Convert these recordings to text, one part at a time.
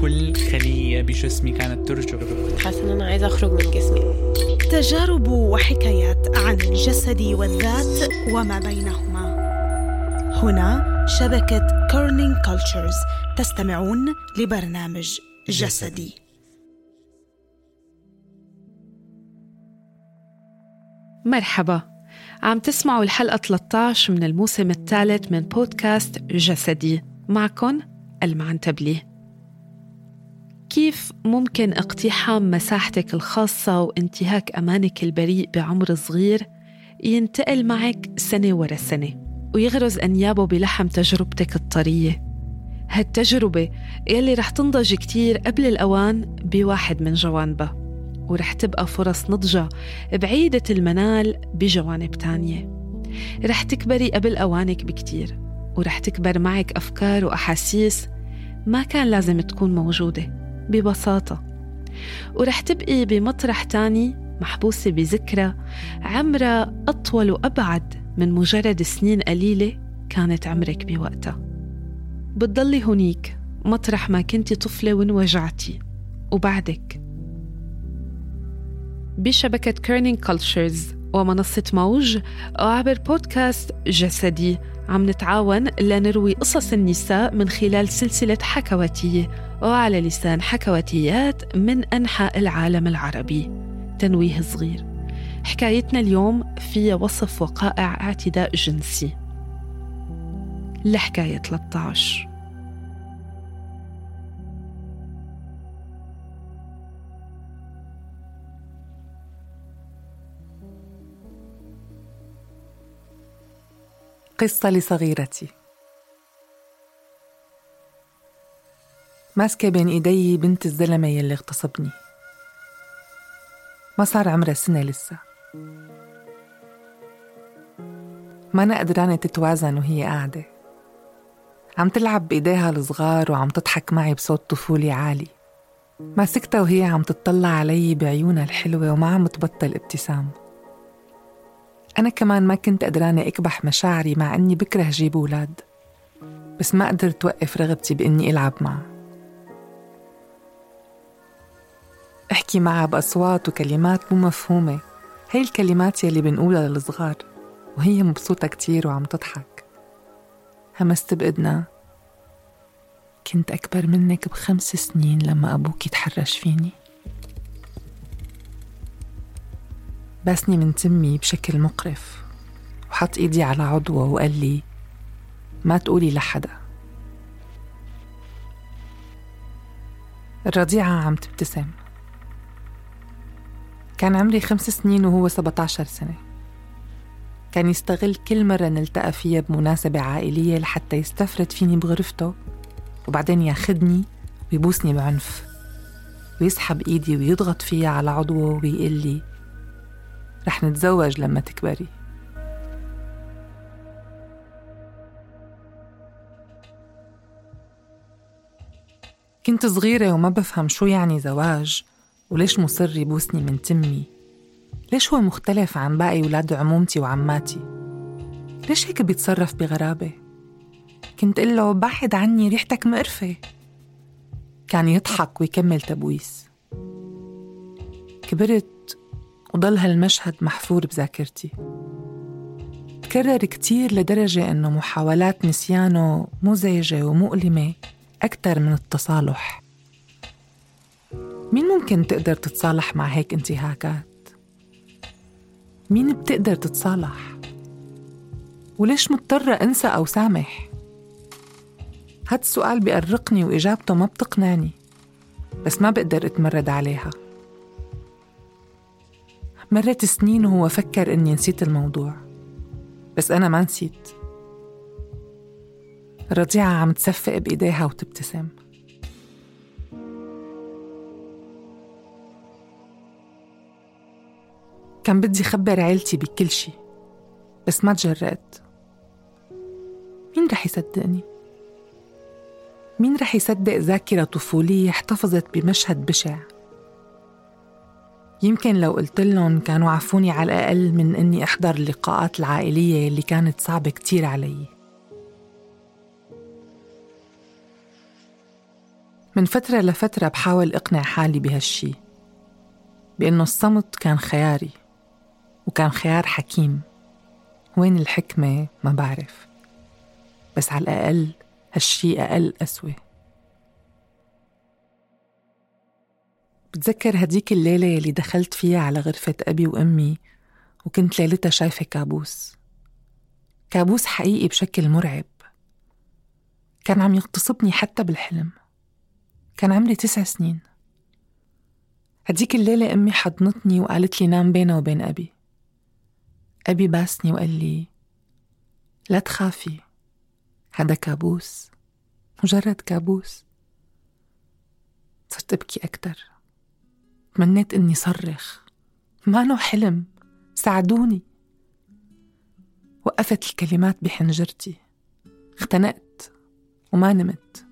كل خلية بجسمي كانت ترجف حاسة إن أنا عايزة أخرج من جسمي. تجارب وحكايات عن الجسد والذات وما بينهما. هنا شبكة Kerning Cultures تستمعون لبرنامج جسدي. مرحبا. عم تسمعوا الحلقة 13 من الموسم الثالث من بودكاست جسدي. معكم المعنتبلي كيف ممكن اقتحام مساحتك الخاصة وانتهاك أمانك البريء بعمر صغير ينتقل معك سنة ورا سنة؟ ويغرز أنيابه بلحم تجربتك الطرية. هالتجربة يلي رح تنضج كتير قبل الأوان بواحد من جوانبها ورح تبقى فرص نضجة بعيدة المنال بجوانب تانية. رح تكبري قبل أوانك بكتير ورح تكبر معك أفكار وأحاسيس ما كان لازم تكون موجودة. ببساطة. ورح تبقي بمطرح تاني محبوسة بذكرى عمرها أطول وأبعد من مجرد سنين قليلة كانت عمرك بوقتها. بتضلي هونيك مطرح ما كنتي طفلة وانوجعتي وبعدك. بشبكة Kerning Cultures ومنصة موج وعبر بودكاست جسدي. عم نتعاون لنروي قصص النساء من خلال سلسلة حكواتية وعلى لسان حكواتيات من أنحاء العالم العربي. تنويه صغير. حكايتنا اليوم فيها وصف وقائع اعتداء جنسي. لحكاية 13 قصة لصغيرتي. ماسكة بين إيدي بنت الزلمة يلي اغتصبني. ما صار عمرها سنة لسه. ما أنا قدرانة تتوازن وهي قاعدة. عم تلعب بإيديها الصغار وعم تضحك معي بصوت طفولي عالي. ماسكتها وهي عم تطلع علي بعيونها الحلوة وما عم تبطل ابتسام أنا كمان ما كنت قدرانة أكبح مشاعري مع إني بكره جيب أولاد بس ما قدرت توقف رغبتي بإني ألعب معها أحكي معها بأصوات وكلمات مو مفهومة. هي الكلمات يلي بنقولها للصغار وهي مبسوطة كتير وعم تضحك. همست بإذنها كنت أكبر منك بخمس سنين لما أبوك يتحرش فيني. باسني من تمي بشكل مقرف وحط إيدي على عضوة وقال لي ما تقولي لحدا. الرضيعة عم تبتسم. كان عمري خمس سنين وهو 17 سنة. كان يستغل كل مرة نلتقى فيها بمناسبة عائلية لحتى يستفرد فيني بغرفته وبعدين ياخدني ويبوسني بعنف ويسحب إيدي ويضغط فيها على عضوة ويقول لي رح نتزوج لما تكبري. كنت صغيرة وما بفهم شو يعني زواج وليش مصر يبوسني من تمي؟ ليش هو مختلف عن باقي ولاد عمومتي وعماتي؟ ليش هيك بيتصرف بغرابة؟ كنت قل له بعد عني ريحتك مقرفة. كان يضحك ويكمل تبويس. كبرت وضل هالمشهد محفور بذاكرتي تكرر كتير لدرجة إنه محاولات نسيانه مزعجة ومؤلمة أكثر من التصالح مين ممكن تقدر تتصالح مع هيك انتهاكات؟ مين بتقدر تتصالح؟ وليش مضطرة أنسى أو سامح؟ هاد السؤال بيأرقني وإجابته ما بتقنعني بس ما بقدر أتمرد عليها مرت سنين وهو فكر إني نسيت الموضوع بس أنا ما نسيت رضيعة عم تصفق بإيديها وتبتسم كان بدي خبر عيلتي بكل شي بس ما تجرأت مين رح يصدقني؟ مين رح يصدق ذاكرة طفولية احتفظت بمشهد بشع؟ يمكن لو قلت لهم كانوا عفوني على الأقل من إني أحضر اللقاءات العائلية اللي كانت صعبة كتير علي. من فترة لفترة بحاول أقنع حالي بهالشي بإنه الصمت كان خياري وكان خيار حكيم. وين الحكمة؟ ما بعرف. بس على الأقل هالشي أقل قسوة. بتذكر هديك الليلة يلي دخلت فيها على غرفة أبي وأمي وكنت ليلتها شايفة كابوس. كابوس حقيقي بشكل مرعب. كان عم يغتصبني حتى بالحلم. كان عمري تسع سنين. هديك الليلة أمي حضنتني وقالت لي نام بينه وبين أبي. أبي باسني وقال لي لا تخافي هذا كابوس مجرد كابوس. صرت أبكي أكتر. تمنيت إني صرخ. ما نوع حلم؟ ساعدوني. وقفت الكلمات بحنجرتي. اختنقت وما نمت.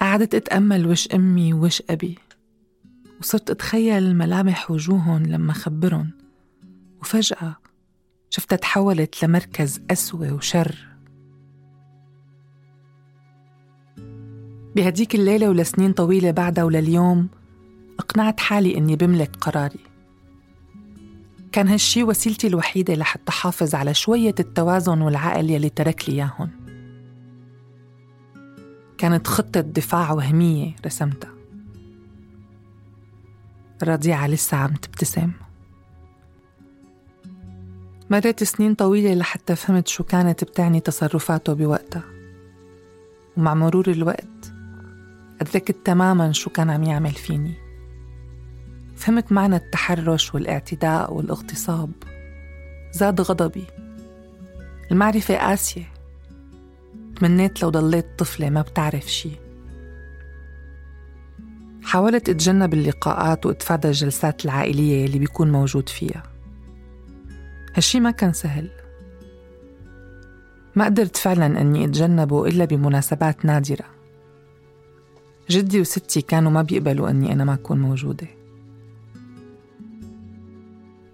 قعدت أتأمل وش أمي ووش أبي. وصرت أتخيل ملامح وجوههم لما خبرهم وفجأة شفتها تحولت لمركز قسوة وشر. بهديك الليلة ولسنين طويلة بعدها ولليوم أقنعت حالي إني بملك قراري. كان هالشي وسيلتي الوحيدة لحتى حافظ على شوية التوازن والعقل يلي ترك لي إياهن. كانت خطة دفاع وهمية رسمتها. رضيعة لسه عم تبتسم. مرت سنين طويلة لحتى فهمت شو كانت بتعني تصرفاته بوقتها. ومع مرور الوقت أدركت تماما شو كان عم يعمل فيني. فهمت معنى التحرش والاعتداء والاغتصاب. زاد غضبي. المعرفة قاسية. تمنيت لو ضليت طفلة ما بتعرف شي. حاولت أتجنب اللقاءات وأتفادى الجلسات العائلية اللي بيكون موجود فيها. هالشي ما كان سهل. ما قدرت فعلا أني أتجنبه إلا بمناسبات نادرة. جدي وستي كانوا ما بيقبلوا أني أنا ما أكون موجودة.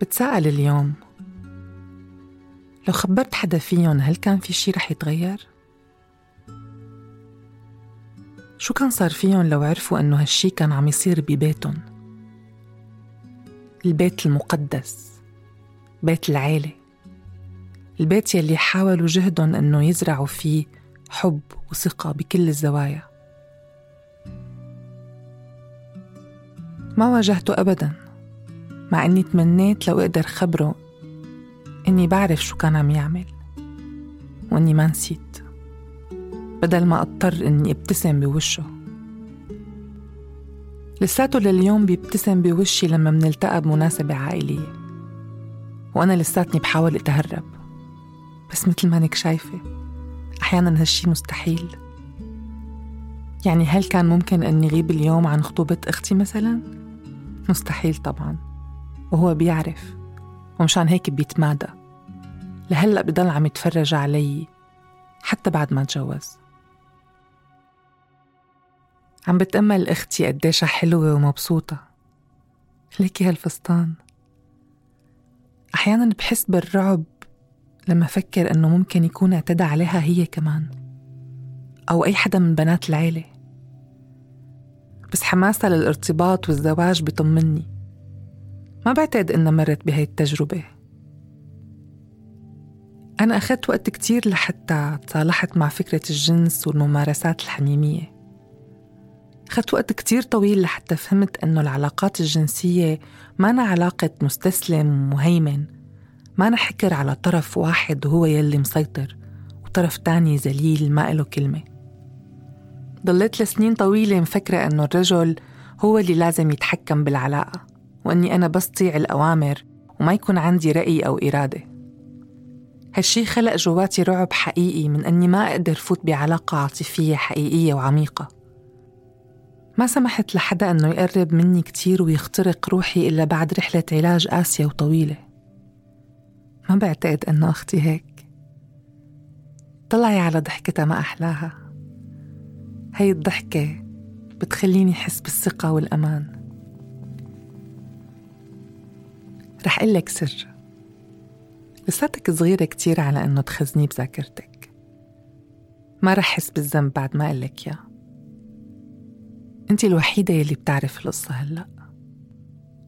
بتساءل اليوم لو خبرت حدا فيهم هل كان في شي رح يتغير؟ شو كان صار فيهم لو عرفوا إنه هالشي كان عم يصير ببيتهم؟ البيت المقدس بيت العيلة البيت يلي حاولوا جهدهم إنه يزرعوا فيه حب وثقة بكل الزوايا. ما واجهته أبدا. مع إني تمنيت لو أقدر خبره إني بعرف شو كان عم يعمل وإني ما نسيت بدل ما أضطر إني أبتسم بوشه. لساته لليوم بيبتسم بوشي لما منلتقى بمناسبة عائلية وأنا لساتني بحاول أتهرب. بس مثل ما انك شايفة أحيانا هالشي مستحيل. يعني هل كان ممكن أني غيب اليوم عن خطوبة أختي مثلا؟ مستحيل طبعا. وهو بيعرف ومشان هيك بيتمادى. لهلأ بضل عم يتفرج علي حتى بعد ما تجوز. عم بتأمل أختي قديشها حلوة ومبسوطة. ليكي هالفستان. أحيانا بحس بالرعب لما فكر إنه ممكن يكون اعتدى عليها هي كمان أو أي حدا من بنات العيلة. بس حماسها للارتباط والزواج بطمني. ما بعتقد إنها مرت بهاي التجربة أنا أخذت وقت كتير لحتى تصالحت مع فكرة الجنس والممارسات الحميمية. أخذت وقت كتير طويل لحتى فهمت أنه العلاقات الجنسية ما علاقة مستسلم ومهيمن. ما حكر على طرف واحد وهو يلي مسيطر وطرف تاني ذليل ما له كلمة. ضليت لسنين طويلة مفكرة أنه الرجل هو اللي لازم يتحكم بالعلاقة. وأني أنا بس طيع الأوامر وما يكون عندي رأي أو إرادة. هالشي خلق جواتي رعب حقيقي من أني ما أقدر فوت بعلاقة عاطفية حقيقية وعميقة. ما سمحت لحدا أنه يقرب مني كتير ويخترق روحي إلا بعد رحلة علاج قاسية وطويلة. ما بعتقد أنه أختي هيك. طلعي على ضحكتها ما أحلاها. هي الضحكة بتخليني أحس بالثقة والأمان. رح لك سر. لساتك صغيرة كتير على إنه تخزني بذاكرتك. ما رح حس بالذنب بعد ما قلك يا أنت الوحيدة يلي بتعرف القصة هلأ.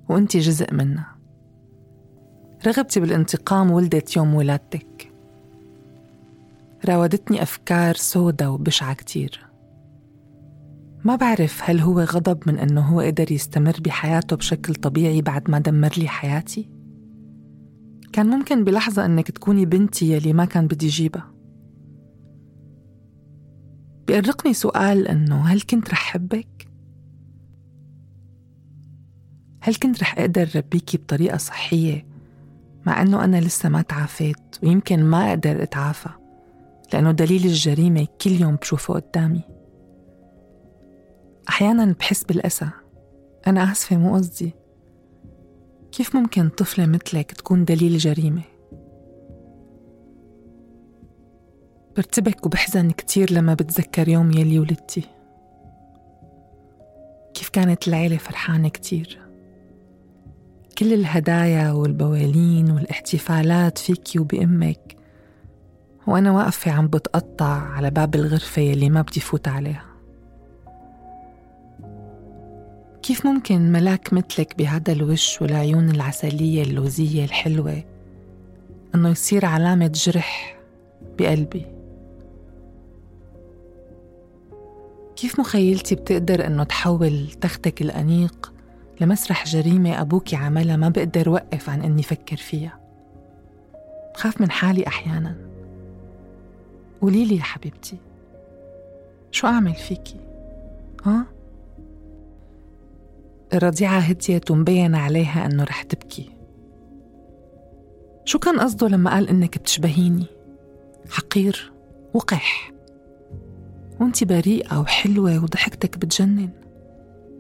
وأنت جزء منها. رغبتي بالانتقام ولدت يوم ولادتك. راودتني أفكار سودا وبشعة كتير. ما بعرف هل هو غضب من أنه هو قدر يستمر بحياته بشكل طبيعي بعد ما دمر لي حياتي؟ كان ممكن بلحظة أنك تكوني بنتي يلي ما كان بدي جيبها بيأرقني سؤال أنه هل كنت رح حبك؟ هل كنت رح أقدر ربيكي بطريقة صحية مع أنه أنا لسه ما تعافيت ويمكن ما أقدر أتعافى لأنه دليل الجريمة كل يوم بشوفه قدامي أحيانا بحس بالأسى. أنا آسفة مو قصدي كيف ممكن طفلة مثلك تكون دليل جريمة؟ برتبك وبحزن كتير لما بتذكر يوم يلي ولدتي. كيف كانت العيلة فرحانة كتير. كل الهدايا والبوالين والاحتفالات فيكي وبأمك. وأنا واقفة عم بتقطع على باب الغرفة يلي ما بدي فوت عليها. كيف ممكن ملاك مثلك بهذا الوش والعيون العسلية اللوزية الحلوة إنه يصير علامة جرح بقلبي كيف مخيلتي بتقدر إنه تحول تختك الأنيق لمسرح جريمة أبوكي عملها ما بقدر وقف عن إني فكر فيها بخاف من حالي أحيانا قوليلي يا حبيبتي شو أعمل فيكي؟ ها؟ الرضيعة هديت ومبين عليها أنه رح تبكي شو كان قصده لما قال إنك بتشبهيني؟ حقير وقح وأنت بريئة وحلوة وضحكتك بتجنن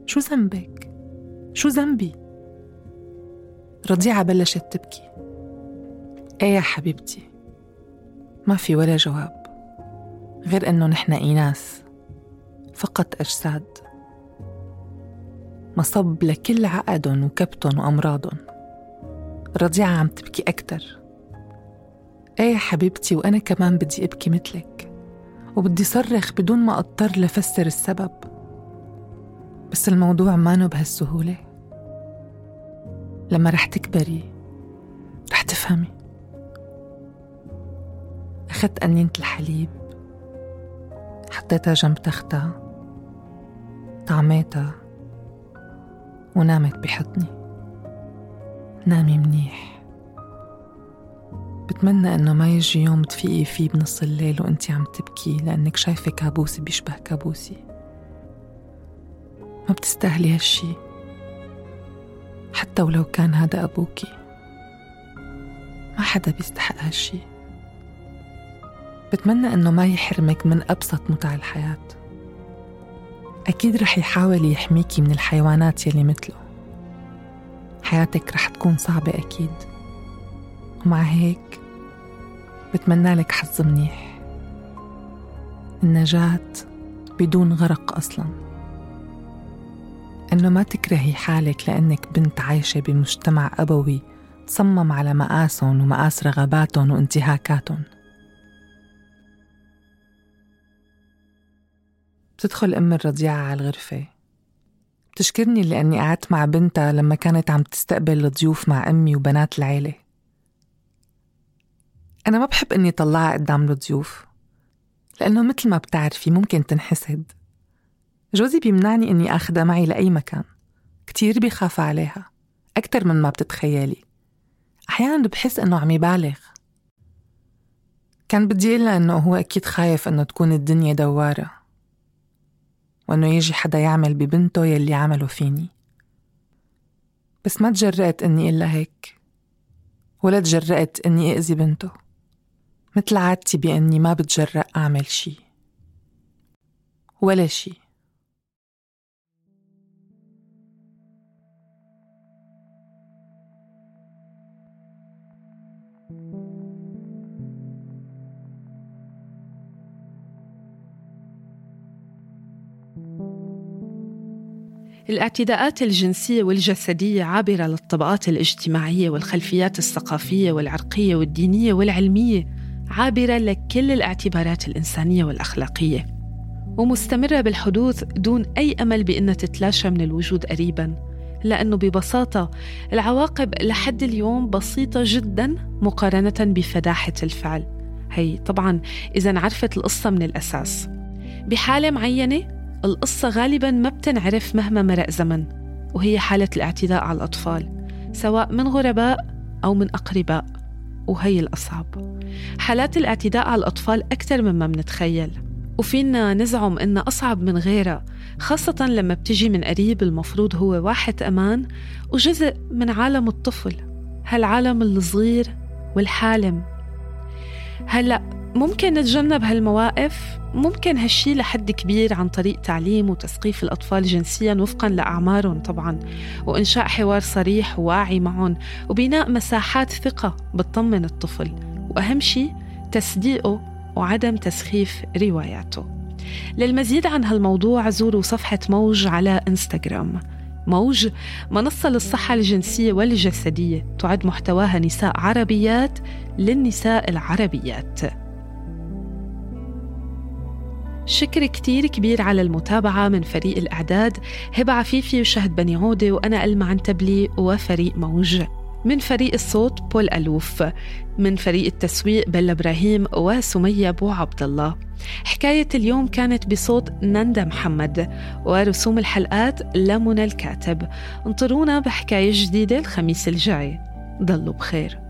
شو ذنبك؟ شو ذنبي؟ رضيعة بلشت تبكي إيه يا حبيبتي ما في ولا جواب غير إنه نحن إيناس فقط أجساد مصب لكل عقدهم وكبتهم وأمراضهم. رضيعة عم تبكي أكتر. إيه حبيبتي وأنا كمان بدي أبكي مثلك. وبدي صرخ بدون ما أضطر لفسر السبب. بس الموضوع ما بهالسهولة. لما رح تكبري رح تفهمي. أخذت قنينة الحليب حطيتها جنب تختها طعميتها ونامت بحضني. نامي منيح. بتمنى إنه ما يجي يوم تفيقي فيه بنص الليل وإنتي عم تبكي لأنك شايفة كابوسي بيشبه كابوسي. ما بتستاهلي هالشي. حتى ولو كان هذا أبوكي. ما حدا بيستحق هالشي. بتمنى إنه ما يحرمك من أبسط متع الحياة. أكيد رح يحاول يحميكي من الحيوانات يلي مثله. حياتك رح تكون صعبة أكيد. ومع هيك بتمنى لك حظ منيح. النجاة بدون غرق أصلا. إنه ما تكرهي حالك لأنك بنت عايشة بمجتمع أبوي تصمم على مقاسهم ومقاس رغباتهم وانتهاكاتهم. بتدخل أم الرضيعة على الغرفة. بتشكرني لأني قعدت مع بنتها لما كانت عم تستقبل الضيوف مع أمي وبنات العيلة. أنا ما بحب إني طلعها قدام الضيوف لأنه مثل ما بتعرفي ممكن تنحسد. جوزي بيمنعني إني أخدها معي لأي مكان كتير بيخاف عليها أكتر من ما بتتخيلي. أحيانا بحس إنه عم يبالغ. كان بدي إلا إنه هو أكيد خايف إنه تكون الدنيا دوارة. وإنه يجي حدا يعمل ببنته يلي عمله فيني. بس ما تجرأت إني إلا هيك ولا تجرأت إني أذي بنته. مثل عادتي بإني ما بتجرأ أعمل شي ولا شي. الاعتداءات الجنسية والجسدية عابرة للطبقات الاجتماعية والخلفيات الثقافية والعرقية والدينية والعلمية عابرة لكل الاعتبارات الإنسانية والأخلاقية. ومستمرة بالحدوث دون أي أمل بأنها تتلاشى من الوجود قريباً لأنه ببساطة العواقب لحد اليوم بسيطة جدا مقارنة بفداحة الفعل. هي طبعا إذا عرفت القصة من الأساس. بحالة معينة القصة غالبا ما بتنعرف مهما مرق زمن وهي حالة الاعتداء على الأطفال سواء من غرباء أو من أقرباء وهي الأصعب. حالات الاعتداء على الأطفال أكثر مما منتخيل وفينا نزعم إنها أصعب من غيرها خاصة لما بتجي من قريب المفروض هو واحد أمان وجزء من عالم الطفل هالعالم الصغير والحالم. هلأ ممكن نتجنب هالمواقف؟ ممكن هالشي لحد كبير عن طريق تعليم وتثقيف الأطفال جنسيا وفقا لأعمارهم طبعا وإنشاء حوار صريح وواعي معهم وبناء مساحات ثقة بتطمن الطفل. وأهم شي تصديقه وعدم تسخيف رواياته. للمزيد عن هالموضوع زوروا صفحة موج على إنستغرام. موج منصة للصحة الجنسية والجسدية تعد محتواها نساء عربيات للنساء العربيات. شكر كتير كبير على المتابعة من فريق الإعداد. هبة عفيفي وشهد بني عودة وأنا ألمع عنتبلي وفريق موج. من فريق الصوت بول ألوف من فريق التسويق بلا إبراهيم وسمية أبو عبد الله. حكاية اليوم كانت بصوت نندا محمد ورسوم الحلقات لمنى الكاتب. انطرونا بحكاية جديدة الخميس الجاي. ضلوا بخير.